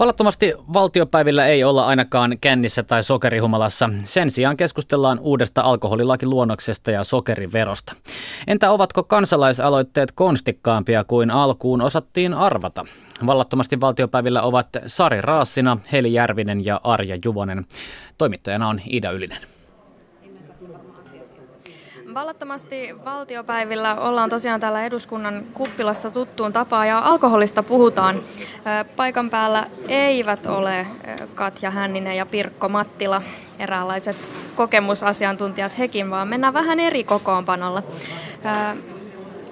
Vallattomasti valtiopäivillä ei olla ainakaan kännissä tai sokerihumalassa. Sen sijaan keskustellaan uudesta alkoholilakiluonnoksesta ja sokeriverosta. Entä ovatko kansalaisaloitteet konstikkaampia kuin alkuun osattiin arvata? Vallattomasti valtiopäivillä ovat Sari Raassina, Heli Järvinen ja Arja Juvonen. Toimittajana on Ida Ylinen. Vallattomasti valtiopäivillä ollaan tosiaan täällä eduskunnan kuppilassa tuttuun tapaan ja alkoholista puhutaan. Paikan päällä eivät ole Katja Hänninen ja Pirkko Mattila, eräänlaiset kokemusasiantuntijat hekin, vaan mennään vähän eri kokoonpanolla.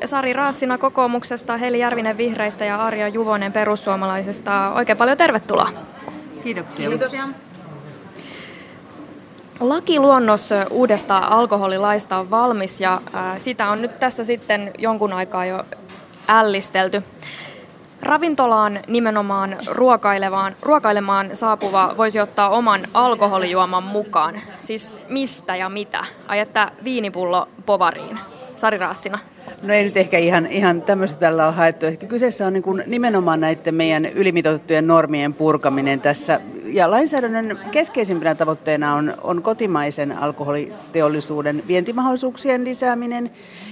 Sari Raassina kokoomuksesta, Heli Järvinen vihreistä ja Arja Juvonen perussuomalaisesta. Oikein paljon tervetuloa. Kiitoksia. Kiitoksia. Lakiluonnos uudesta alkoholilaista on valmis ja sitä on nyt tässä sitten jonkun aikaa jo ällistelty. Ravintolaan nimenomaan ruokailevaan, ruokailemaan saapuva voisi ottaa oman alkoholijuoman mukaan. Siis mistä ja mitä? Että viinipullo povariin. Sari Raassina. No ei nyt ehkä ihan, ihan tämmöistä tällä on haettu. Ehkä kyseessä on niin kuin nimenomaan näiden meidän ylimitoitettujen normien purkaminen tässä. Ja lainsäädännön keskeisimpänä tavoitteena on, on kotimaisen alkoholiteollisuuden vientimahdollisuuksien lisääminen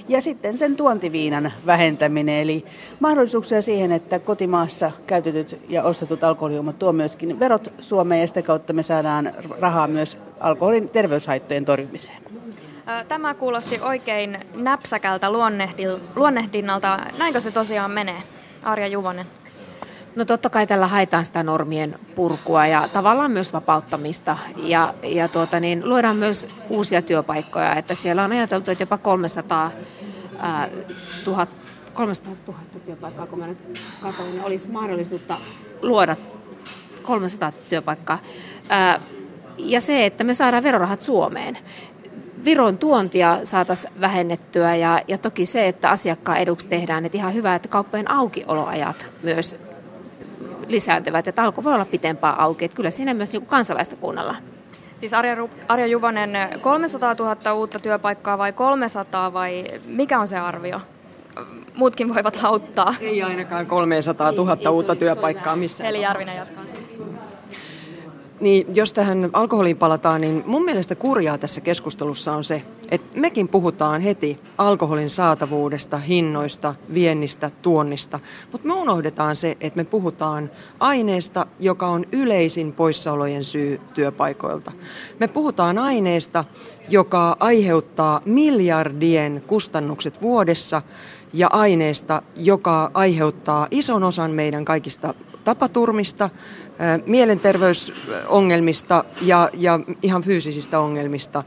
ja sitten sen tuontiviinan vähentäminen. Eli mahdollisuuksia siihen, että kotimaassa käytetyt ja ostetut alkoholijuomat tuo myöskin verot Suomeen ja sitä kautta me saadaan rahaa myös alkoholin terveyshaittojen torjumiseen. Tämä kuulosti oikein näpsäkältä luonnehdinnalta. Näinkö se tosiaan menee, Arja Juvonen? No totta kai tällä haetaan sitä normien purkua ja tavallaan myös vapauttamista ja, ja tuota niin, luodaan myös uusia työpaikkoja, että siellä on ajateltu, että jopa 300 ää, 000, 300 000 työpaikkaa, kun mä nyt katsoin, niin olisi mahdollisuutta luoda 300 työpaikkaa. Ja se, että me saadaan verorahat Suomeen. Viron tuontia saataisiin vähennettyä ja, ja toki se, että asiakkaan eduksi tehdään, että ihan hyvä, että kauppojen aukioloajat myös lisääntyvät, että alko voi olla pitempään auki, että kyllä siinä myös niin kansalaista kuunnellaan. Siis Arja, Arja Juvonen, 300 000 uutta työpaikkaa vai 300 vai mikä on se arvio? Muutkin voivat auttaa. Ei ainakaan 300 000 ei, uutta työpaikkaa missään. Eli Järvinen jatkaa siis. Niin, jos tähän alkoholiin palataan, niin mun mielestä kurjaa tässä keskustelussa on se, että mekin puhutaan heti alkoholin saatavuudesta, hinnoista, viennistä, tuonnista, mutta me unohdetaan se, että me puhutaan aineesta, joka on yleisin poissaolojen syy työpaikoilta. Me puhutaan aineesta, joka aiheuttaa miljardien kustannukset vuodessa ja aineesta, joka aiheuttaa ison osan meidän kaikista tapaturmista, mielenterveysongelmista ja, ja ihan fyysisistä ongelmista.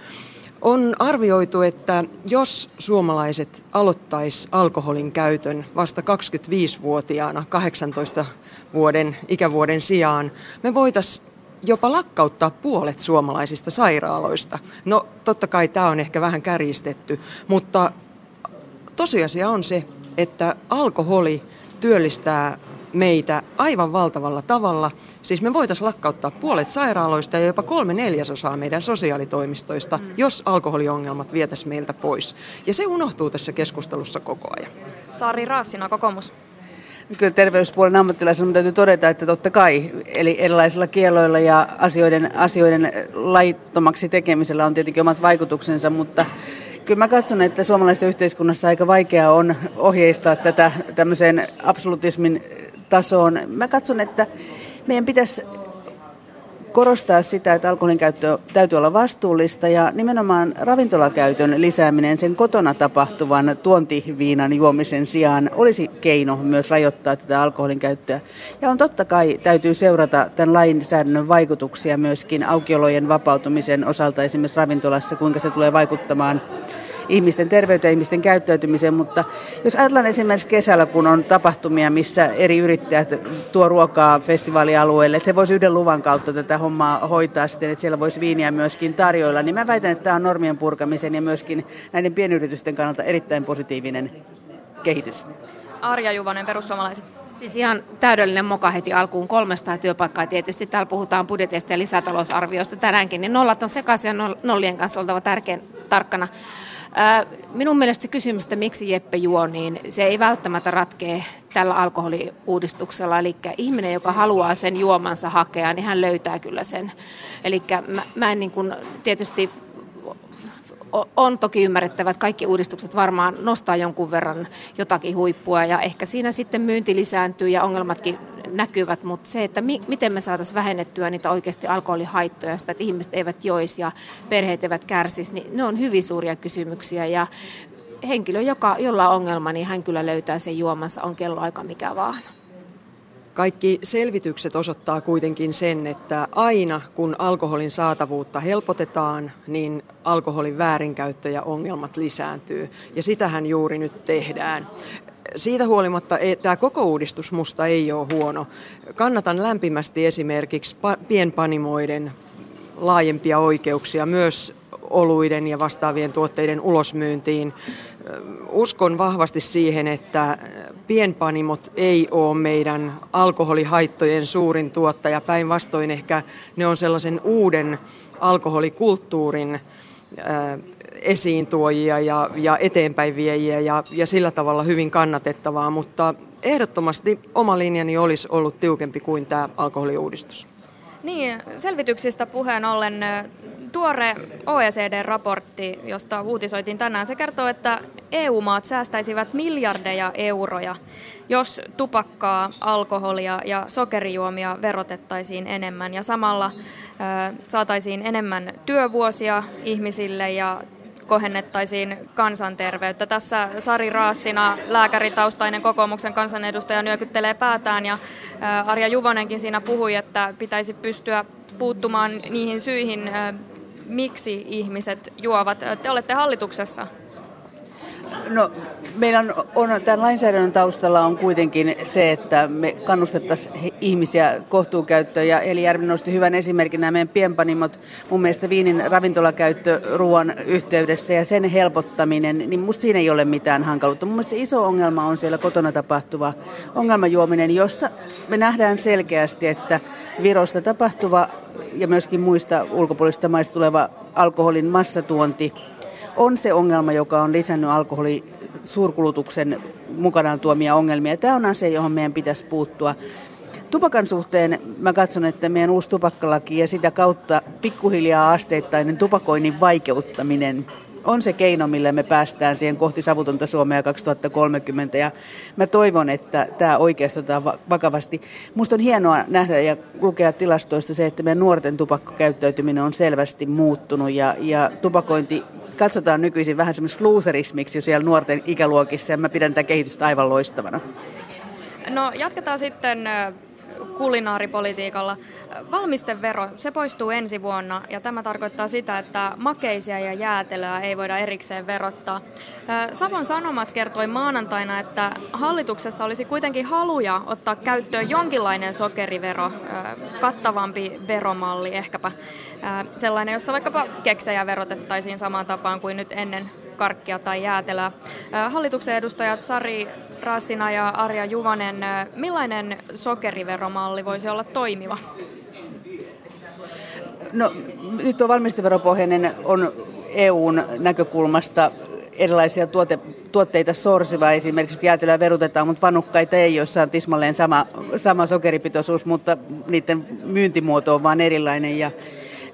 On arvioitu, että jos suomalaiset aloittaisi alkoholin käytön vasta 25-vuotiaana 18 vuoden ikävuoden sijaan, me voitaisiin jopa lakkauttaa puolet suomalaisista sairaaloista. No totta kai tämä on ehkä vähän kärjistetty, mutta tosiasia on se, että alkoholi työllistää meitä aivan valtavalla tavalla. Siis me voitaisiin lakkauttaa puolet sairaaloista ja jopa kolme neljäsosaa meidän sosiaalitoimistoista, mm. jos alkoholiongelmat vietäisiin meiltä pois. Ja se unohtuu tässä keskustelussa koko ajan. Sari Raassina, kokoomus. Kyllä terveyspuolen ammattilaisena täytyy todeta, että totta kai, eli erilaisilla kieloilla ja asioiden, asioiden laittomaksi tekemisellä on tietenkin omat vaikutuksensa, mutta kyllä mä katson, että suomalaisessa yhteiskunnassa aika vaikeaa on ohjeistaa tätä tämmöiseen absolutismin tasoon. Mä katson, että meidän pitäisi korostaa sitä, että alkoholin käyttö täytyy olla vastuullista ja nimenomaan ravintolakäytön lisääminen sen kotona tapahtuvan tuontiviinan juomisen sijaan olisi keino myös rajoittaa tätä alkoholin käyttöä. Ja on totta kai täytyy seurata tämän lainsäädännön vaikutuksia myöskin aukiolojen vapautumisen osalta esimerkiksi ravintolassa, kuinka se tulee vaikuttamaan ihmisten terveyteen ja ihmisten käyttäytymiseen, mutta jos ajatellaan esimerkiksi kesällä, kun on tapahtumia, missä eri yrittäjät tuo ruokaa festivaalialueelle, että he voisivat yhden luvan kautta tätä hommaa hoitaa siten, että siellä voisi viiniä myöskin tarjoilla, niin mä väitän, että tämä on normien purkamisen ja myöskin näiden pienyritysten kannalta erittäin positiivinen kehitys. Arja Juvonen, perussuomalaiset. Siis ihan täydellinen moka heti alkuun 300 työpaikkaa. Tietysti täällä puhutaan budjetista ja lisätalousarvioista tänäänkin, niin nollat on sekaisin ja nollien kanssa oltava tärkeän tarkkana. Minun mielestä se kysymys, että miksi Jeppe juo, niin se ei välttämättä ratkee tällä alkoholiuudistuksella. Eli ihminen, joka haluaa sen juomansa hakea, niin hän löytää kyllä sen. Eli mä, mä en niin kuin, tietysti on toki ymmärrettävä, että kaikki uudistukset varmaan nostaa jonkun verran jotakin huippua ja ehkä siinä sitten myynti lisääntyy ja ongelmatkin näkyvät, mutta se, että mi- miten me saataisiin vähennettyä niitä oikeasti alkoholihaittoja, sitä, että ihmiset eivät joisi ja perheet eivät kärsisi, niin ne on hyvin suuria kysymyksiä ja henkilö, joka, jolla on ongelma, niin hän kyllä löytää sen juomansa, on kello aika mikä vaan. Kaikki selvitykset osoittaa kuitenkin sen, että aina kun alkoholin saatavuutta helpotetaan, niin alkoholin väärinkäyttö ja ongelmat lisääntyy. Ja sitähän juuri nyt tehdään. Siitä huolimatta tämä koko uudistus musta ei ole huono. Kannatan lämpimästi esimerkiksi pienpanimoiden laajempia oikeuksia myös oluiden ja vastaavien tuotteiden ulosmyyntiin. Uskon vahvasti siihen, että pienpanimot ei ole meidän alkoholihaittojen suurin tuottaja. Päinvastoin ehkä ne on sellaisen uuden alkoholikulttuurin esiintuojia ja, ja eteenpäinviejiä ja, ja sillä tavalla hyvin kannatettavaa, mutta ehdottomasti oma linjani olisi ollut tiukempi kuin tämä alkoholiuudistus. Niin, selvityksistä puheen ollen tuore OECD-raportti, josta uutisoitiin tänään, se kertoo, että EU-maat säästäisivät miljardeja euroja, jos tupakkaa, alkoholia ja sokerijuomia verotettaisiin enemmän ja samalla saataisiin enemmän työvuosia ihmisille ja kohennettaisiin kansanterveyttä. Tässä Sari Raassina, lääkäritaustainen kokoomuksen kansanedustaja, nyökyttelee päätään ja Arja Juvonenkin siinä puhui, että pitäisi pystyä puuttumaan niihin syihin, miksi ihmiset juovat. Te olette hallituksessa. No, meillä on, on, tämän lainsäädännön taustalla on kuitenkin se, että me kannustettaisiin ihmisiä kohtuukäyttöön. Ja Eli Järvi nosti hyvän esimerkin nämä meidän pienpanimot. Mun mielestä viinin ravintolakäyttö ruoan yhteydessä ja sen helpottaminen, niin musta siinä ei ole mitään hankaluutta. Mun mielestä iso ongelma on siellä kotona tapahtuva ongelmajuominen, jossa me nähdään selkeästi, että Virosta tapahtuva ja myöskin muista ulkopuolisista maista tuleva alkoholin massatuonti on se ongelma, joka on lisännyt alkoholi suurkulutuksen mukanaan tuomia ongelmia. Tämä on asia, johon meidän pitäisi puuttua. Tupakan suhteen mä katson, että meidän uusi tupakkalaki ja sitä kautta pikkuhiljaa asteittainen tupakoinnin vaikeuttaminen on se keino, millä me päästään siihen kohti savutonta Suomea 2030. Ja mä toivon, että tämä oikeasti otetaan vakavasti. Musta on hienoa nähdä ja lukea tilastoista se, että meidän nuorten tupakkakäyttäytyminen on selvästi muuttunut ja, ja tupakointi katsotaan nykyisin vähän semmoista loserismiksi jo siellä nuorten ikäluokissa ja mä pidän tätä kehitystä aivan loistavana. No jatketaan sitten kulinaaripolitiikalla. Valmistevero, se poistuu ensi vuonna ja tämä tarkoittaa sitä, että makeisia ja jäätelöä ei voida erikseen verottaa. Savon Sanomat kertoi maanantaina, että hallituksessa olisi kuitenkin haluja ottaa käyttöön jonkinlainen sokerivero, kattavampi veromalli ehkäpä. Sellainen, jossa vaikkapa keksejä verotettaisiin samaan tapaan kuin nyt ennen karkkia tai jäätelöä. Hallituksen edustajat Sari Rassina ja Arja Juvonen, millainen sokeriveromalli voisi olla toimiva? No, nyt on valmisteveropohjainen on EUn näkökulmasta erilaisia tuote, tuotteita sorsiva, esimerkiksi jäätelöä verutetaan, mutta vanukkaita ei, joissa on tismalleen sama, sama sokeripitoisuus, mutta niiden myyntimuoto on vaan erilainen. Ja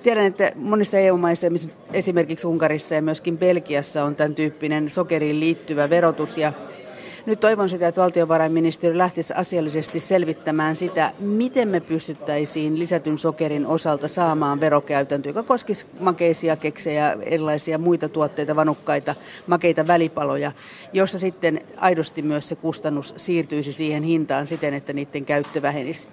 Tiedän, että monissa EU-maissa, esimerkiksi Unkarissa ja myöskin Belgiassa on tämän tyyppinen sokeriin liittyvä verotus ja nyt toivon sitä, että valtiovarainministeri lähtisi asiallisesti selvittämään sitä, miten me pystyttäisiin lisätyn sokerin osalta saamaan verokäytäntö, joka koskisi makeisia keksejä, erilaisia muita tuotteita, vanukkaita, makeita välipaloja, jossa sitten aidosti myös se kustannus siirtyisi siihen hintaan siten, että niiden käyttö vähenisi.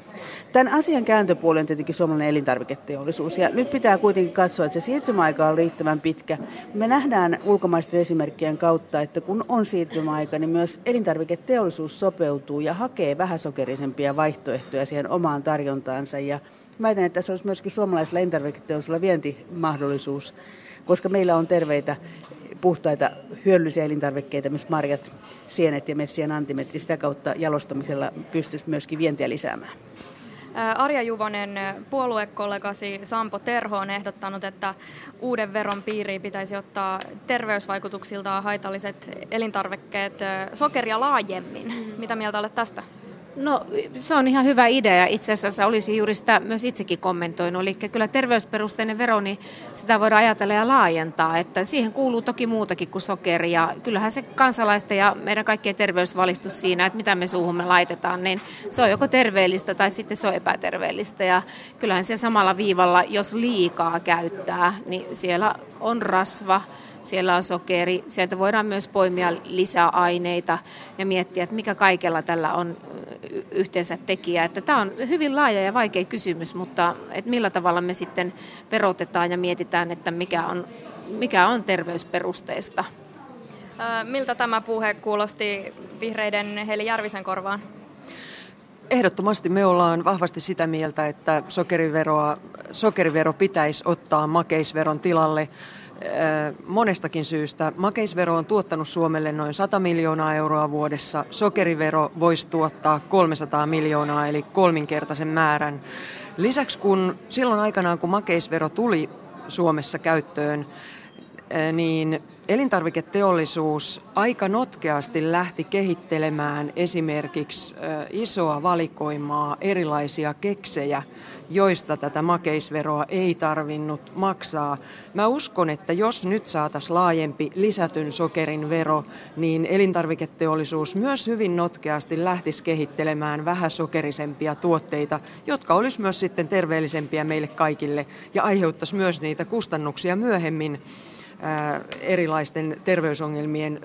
Tämän asian kääntöpuoli on tietenkin suomalainen elintarviketeollisuus. Ja nyt pitää kuitenkin katsoa, että se siirtymäaika on riittävän pitkä. Me nähdään ulkomaisten esimerkkien kautta, että kun on siirtymäaika, niin myös elintarviketeollisuus sopeutuu ja hakee vähäsokerisempia vaihtoehtoja siihen omaan tarjontaansa. Ja väitän, että tässä olisi myöskin suomalaisella elintarviketeollisuudella vientimahdollisuus, koska meillä on terveitä puhtaita hyödyllisiä elintarvikkeita, missä marjat, sienet ja metsien antimet, sitä kautta jalostamisella pystyisi myöskin vientiä lisäämään. Arja Juvonen, puoluekollegasi Sampo Terho on ehdottanut, että uuden veron piiriin pitäisi ottaa terveysvaikutuksiltaan haitalliset elintarvikkeet sokeria laajemmin. Mitä mieltä olet tästä? No se on ihan hyvä idea. Itse asiassa olisi juuri sitä myös itsekin kommentoinut. Eli kyllä terveysperusteinen vero, niin sitä voidaan ajatella ja laajentaa. Että siihen kuuluu toki muutakin kuin sokeri. Ja kyllähän se kansalaisten ja meidän kaikkien terveysvalistus siinä, että mitä me suuhumme laitetaan, niin se on joko terveellistä tai sitten se on epäterveellistä. Ja kyllähän siellä samalla viivalla, jos liikaa käyttää, niin siellä on rasva, siellä on sokeri, sieltä voidaan myös poimia lisää aineita ja miettiä, että mikä kaikella tällä on yhteensä tekijä. Että tämä on hyvin laaja ja vaikea kysymys, mutta että millä tavalla me sitten perotetaan ja mietitään, että mikä on, mikä on terveysperusteista. Miltä tämä puhe kuulosti vihreiden Heli Järvisen korvaan? Ehdottomasti me ollaan vahvasti sitä mieltä, että sokeriveroa, sokerivero pitäisi ottaa makeisveron tilalle monestakin syystä. Makeisvero on tuottanut Suomelle noin 100 miljoonaa euroa vuodessa. Sokerivero voisi tuottaa 300 miljoonaa eli kolminkertaisen määrän. Lisäksi kun silloin aikanaan kun makeisvero tuli Suomessa käyttöön, niin elintarviketeollisuus aika notkeasti lähti kehittelemään esimerkiksi isoa valikoimaa erilaisia keksejä, joista tätä makeisveroa ei tarvinnut maksaa. Mä uskon, että jos nyt saataisiin laajempi lisätyn sokerin vero, niin elintarviketeollisuus myös hyvin notkeasti lähtisi kehittelemään vähän sokerisempia tuotteita, jotka olisi myös sitten terveellisempiä meille kaikille ja aiheuttaisi myös niitä kustannuksia myöhemmin erilaisten terveysongelmien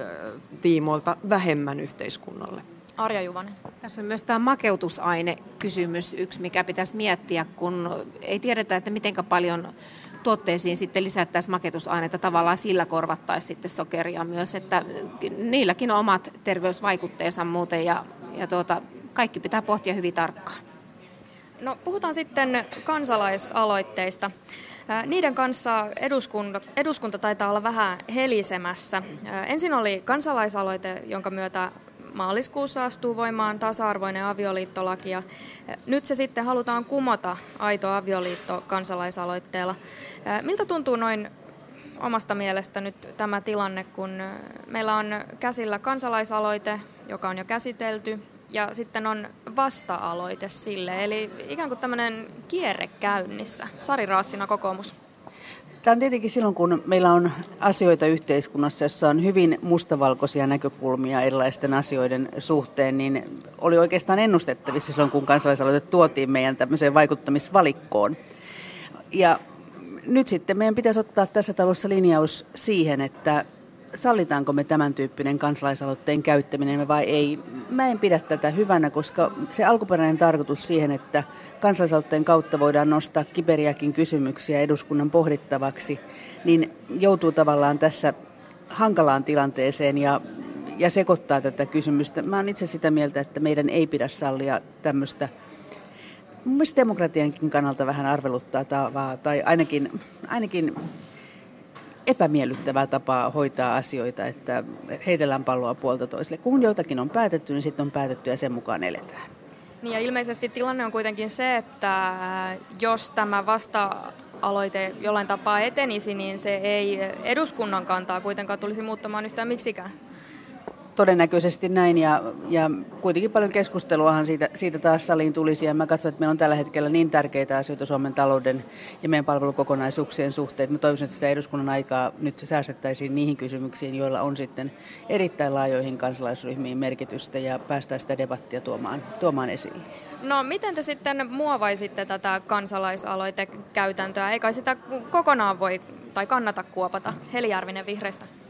tiimoilta vähemmän yhteiskunnalle. Arja Juvonen. Tässä on myös tämä makeutusaine kysymys yksi, mikä pitäisi miettiä, kun ei tiedetä, että miten paljon tuotteisiin sitten lisättäisiin maketusaineita, tavallaan sillä korvattaisiin sitten sokeria myös, että niilläkin on omat terveysvaikutteensa muuten ja, ja tuota, kaikki pitää pohtia hyvin tarkkaan. No, puhutaan sitten kansalaisaloitteista. Niiden kanssa eduskunta, eduskunta taitaa olla vähän helisemässä. Ensin oli kansalaisaloite, jonka myötä maaliskuussa astuu voimaan tasa-arvoinen avioliittolaki ja nyt se sitten halutaan kumota aito avioliitto kansalaisaloitteella. Miltä tuntuu noin omasta mielestä nyt tämä tilanne, kun meillä on käsillä kansalaisaloite, joka on jo käsitelty, ja sitten on vasta-aloite sille, eli ikään kuin tämmöinen kierre käynnissä. Sari Raassina, kokoomus. Tämä on tietenkin silloin, kun meillä on asioita yhteiskunnassa, jossa on hyvin mustavalkoisia näkökulmia erilaisten asioiden suhteen, niin oli oikeastaan ennustettavissa silloin, kun kansalaisaloite tuotiin meidän tämmöiseen vaikuttamisvalikkoon. Ja nyt sitten meidän pitäisi ottaa tässä talossa linjaus siihen, että sallitaanko me tämän tyyppinen kansalaisaloitteen käyttäminen vai ei. Mä en pidä tätä hyvänä, koska se alkuperäinen tarkoitus siihen, että kansalaisaloitteen kautta voidaan nostaa kiperiäkin kysymyksiä eduskunnan pohdittavaksi, niin joutuu tavallaan tässä hankalaan tilanteeseen ja, ja sekoittaa tätä kysymystä. Mä oon itse sitä mieltä, että meidän ei pidä sallia tämmöistä mun demokratiankin kannalta vähän arveluttaa tai ainakin, ainakin epämiellyttävää tapaa hoitaa asioita, että heitellään palloa puolta toiselle. Kun jotakin on päätetty, niin sitten on päätetty ja sen mukaan eletään. Niin ja ilmeisesti tilanne on kuitenkin se, että jos tämä vasta aloite jollain tapaa etenisi, niin se ei eduskunnan kantaa kuitenkaan tulisi muuttamaan yhtään miksikään todennäköisesti näin ja, ja kuitenkin paljon keskusteluahan siitä, siitä taas saliin tulisi ja mä katson, että meillä on tällä hetkellä niin tärkeitä asioita Suomen talouden ja meidän palvelukokonaisuuksien suhteen. Mä toivoisin, että sitä eduskunnan aikaa nyt säästettäisiin niihin kysymyksiin, joilla on sitten erittäin laajoihin kansalaisryhmiin merkitystä ja päästään sitä debattia tuomaan, tuomaan esille. No miten te sitten muovaisitte tätä kansalaisaloitekäytäntöä? Eikä sitä kokonaan voi tai kannata kuopata. Heli Järvinen vihreistä.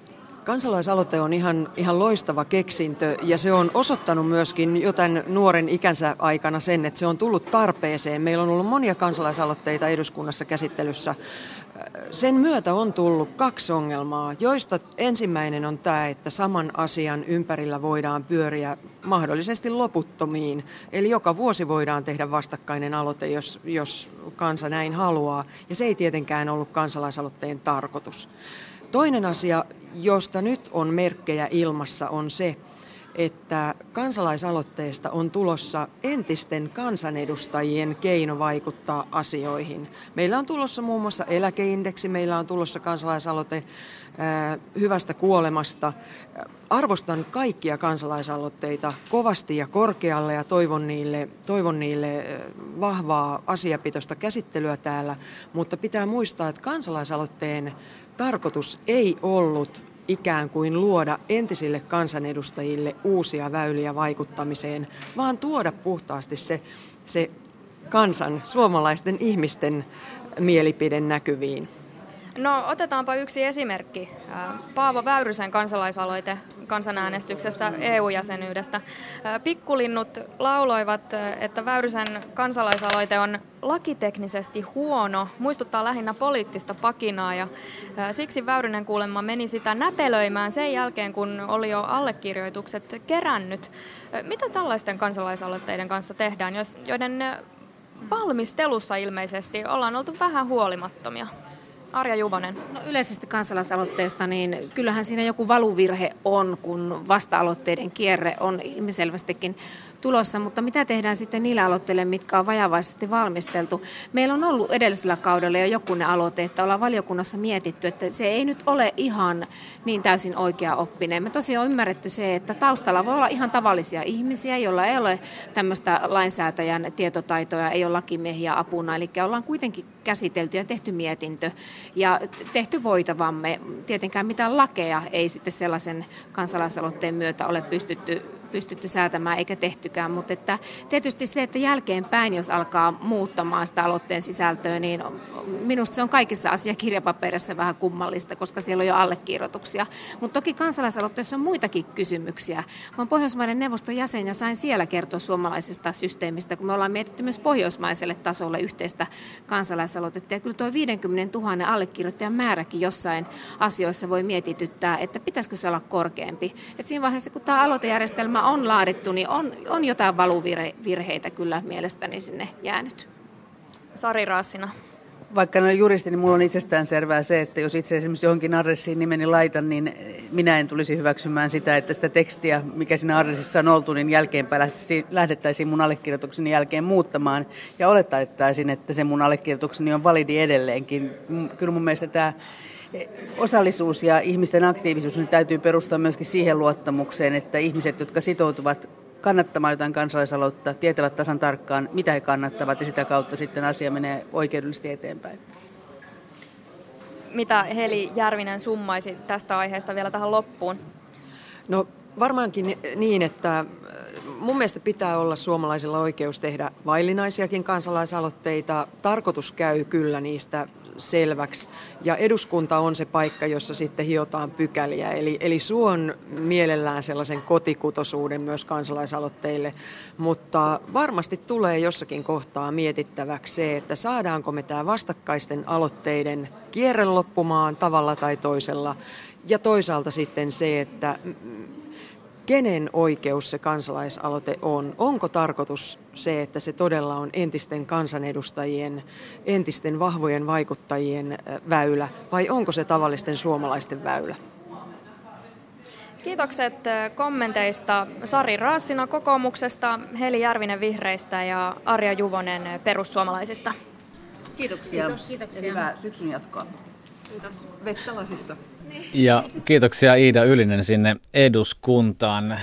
Kansalaisaloite on ihan, ihan loistava keksintö ja se on osoittanut myöskin jo tämän nuoren ikänsä aikana sen, että se on tullut tarpeeseen. Meillä on ollut monia kansalaisaloitteita eduskunnassa käsittelyssä. Sen myötä on tullut kaksi ongelmaa, joista ensimmäinen on tämä, että saman asian ympärillä voidaan pyöriä mahdollisesti loputtomiin. Eli joka vuosi voidaan tehdä vastakkainen aloite, jos, jos kansa näin haluaa. Ja se ei tietenkään ollut kansalaisaloitteen tarkoitus. Toinen asia, josta nyt on merkkejä ilmassa, on se, että kansalaisaloitteesta on tulossa entisten kansanedustajien keino vaikuttaa asioihin. Meillä on tulossa muun muassa eläkeindeksi, meillä on tulossa kansalaisaloite hyvästä kuolemasta. Arvostan kaikkia kansalaisaloitteita kovasti ja korkealle ja toivon niille, toivon niille vahvaa asiapitoista käsittelyä täällä, mutta pitää muistaa, että kansalaisaloitteen tarkoitus ei ollut ikään kuin luoda entisille kansanedustajille uusia väyliä vaikuttamiseen, vaan tuoda puhtaasti se, se kansan, suomalaisten ihmisten mielipide näkyviin. No otetaanpa yksi esimerkki. Paavo Väyrysen kansalaisaloite kansanäänestyksestä EU-jäsenyydestä. Pikkulinnut lauloivat, että Väyrysen kansalaisaloite on lakiteknisesti huono, muistuttaa lähinnä poliittista pakinaa ja siksi Väyrynen kuulemma meni sitä näpelöimään sen jälkeen, kun oli jo allekirjoitukset kerännyt. Mitä tällaisten kansalaisaloitteiden kanssa tehdään, joiden valmistelussa ilmeisesti ollaan oltu vähän huolimattomia? Arja Juvonen. No yleisesti kansalaisaloitteesta, niin kyllähän siinä joku valuvirhe on, kun vasta-aloitteiden kierre on ilmiselvästikin tulossa, mutta mitä tehdään sitten niillä aloitteille, mitkä on vajavaisesti valmisteltu? Meillä on ollut edellisellä kaudella jo jokunen aloite, että ollaan valiokunnassa mietitty, että se ei nyt ole ihan niin täysin oikea oppinen. Me tosiaan on ymmärretty se, että taustalla voi olla ihan tavallisia ihmisiä, joilla ei ole tämmöistä lainsäätäjän tietotaitoja, ei ole lakimiehiä apuna, eli ollaan kuitenkin käsitelty ja tehty mietintö ja tehty voitavamme. Tietenkään mitään lakeja ei sitten sellaisen kansalaisaloitteen myötä ole pystytty, pystytty säätämään eikä tehtykään, mutta että tietysti se, että jälkeenpäin, jos alkaa muuttamaan sitä aloitteen sisältöä, niin minusta se on kaikissa asiakirjapaperissa vähän kummallista, koska siellä on jo allekirjoituksia. Mutta toki kansalaisaloitteessa on muitakin kysymyksiä. Olen Pohjoismaiden neuvoston jäsen ja sain siellä kertoa suomalaisesta systeemistä, kun me ollaan mietitty myös pohjoismaiselle tasolle yhteistä kansalaisaloitetta. Ja kyllä tuo 50 000 allekirjoittajan määräkin jossain asioissa voi mietityttää, että pitäisikö se olla korkeampi. Et siinä vaiheessa, kun tämä aloitejärjestelmä on laadittu, niin on, on jotain valuvirheitä kyllä mielestäni sinne jäänyt. Sari Raassina vaikka en ole juristi, niin minulla on itsestään selvää se, että jos itse esimerkiksi johonkin adressiin nimeni laitan, niin minä en tulisi hyväksymään sitä, että sitä tekstiä, mikä siinä adressissa on oltu, niin jälkeenpäin lähdettäisiin mun allekirjoitukseni jälkeen muuttamaan. Ja olettaisin, että se mun allekirjoitukseni on validi edelleenkin. Kyllä mun mielestä tämä osallisuus ja ihmisten aktiivisuus niin täytyy perustaa myöskin siihen luottamukseen, että ihmiset, jotka sitoutuvat kannattamaan jotain kansalaisaloitetta, tietävät tasan tarkkaan, mitä he kannattavat ja sitä kautta sitten asia menee oikeudellisesti eteenpäin. Mitä Heli Järvinen summaisi tästä aiheesta vielä tähän loppuun? No varmaankin niin, että äh, mun mielestä pitää olla suomalaisilla oikeus tehdä vaillinaisiakin kansalaisaloitteita. Tarkoitus käy kyllä niistä selväksi. Ja eduskunta on se paikka, jossa sitten hiotaan pykäliä. Eli, eli suon mielellään sellaisen kotikutosuuden myös kansalaisaloitteille. Mutta varmasti tulee jossakin kohtaa mietittäväksi se, että saadaanko me tämä vastakkaisten aloitteiden kierre loppumaan tavalla tai toisella. Ja toisaalta sitten se, että kenen oikeus se kansalaisaloite on. Onko tarkoitus se, että se todella on entisten kansanedustajien, entisten vahvojen vaikuttajien väylä, vai onko se tavallisten suomalaisten väylä? Kiitokset kommenteista Sari Raassina kokoomuksesta, Heli Järvinen vihreistä ja Arja Juvonen perussuomalaisista. Kiitoksia. Kiitos. Kiitoksia. Ja hyvää syksyn jatkoa. Kiitos. Vettä lasissa. Ja kiitoksia Iida Ylinen sinne eduskuntaan.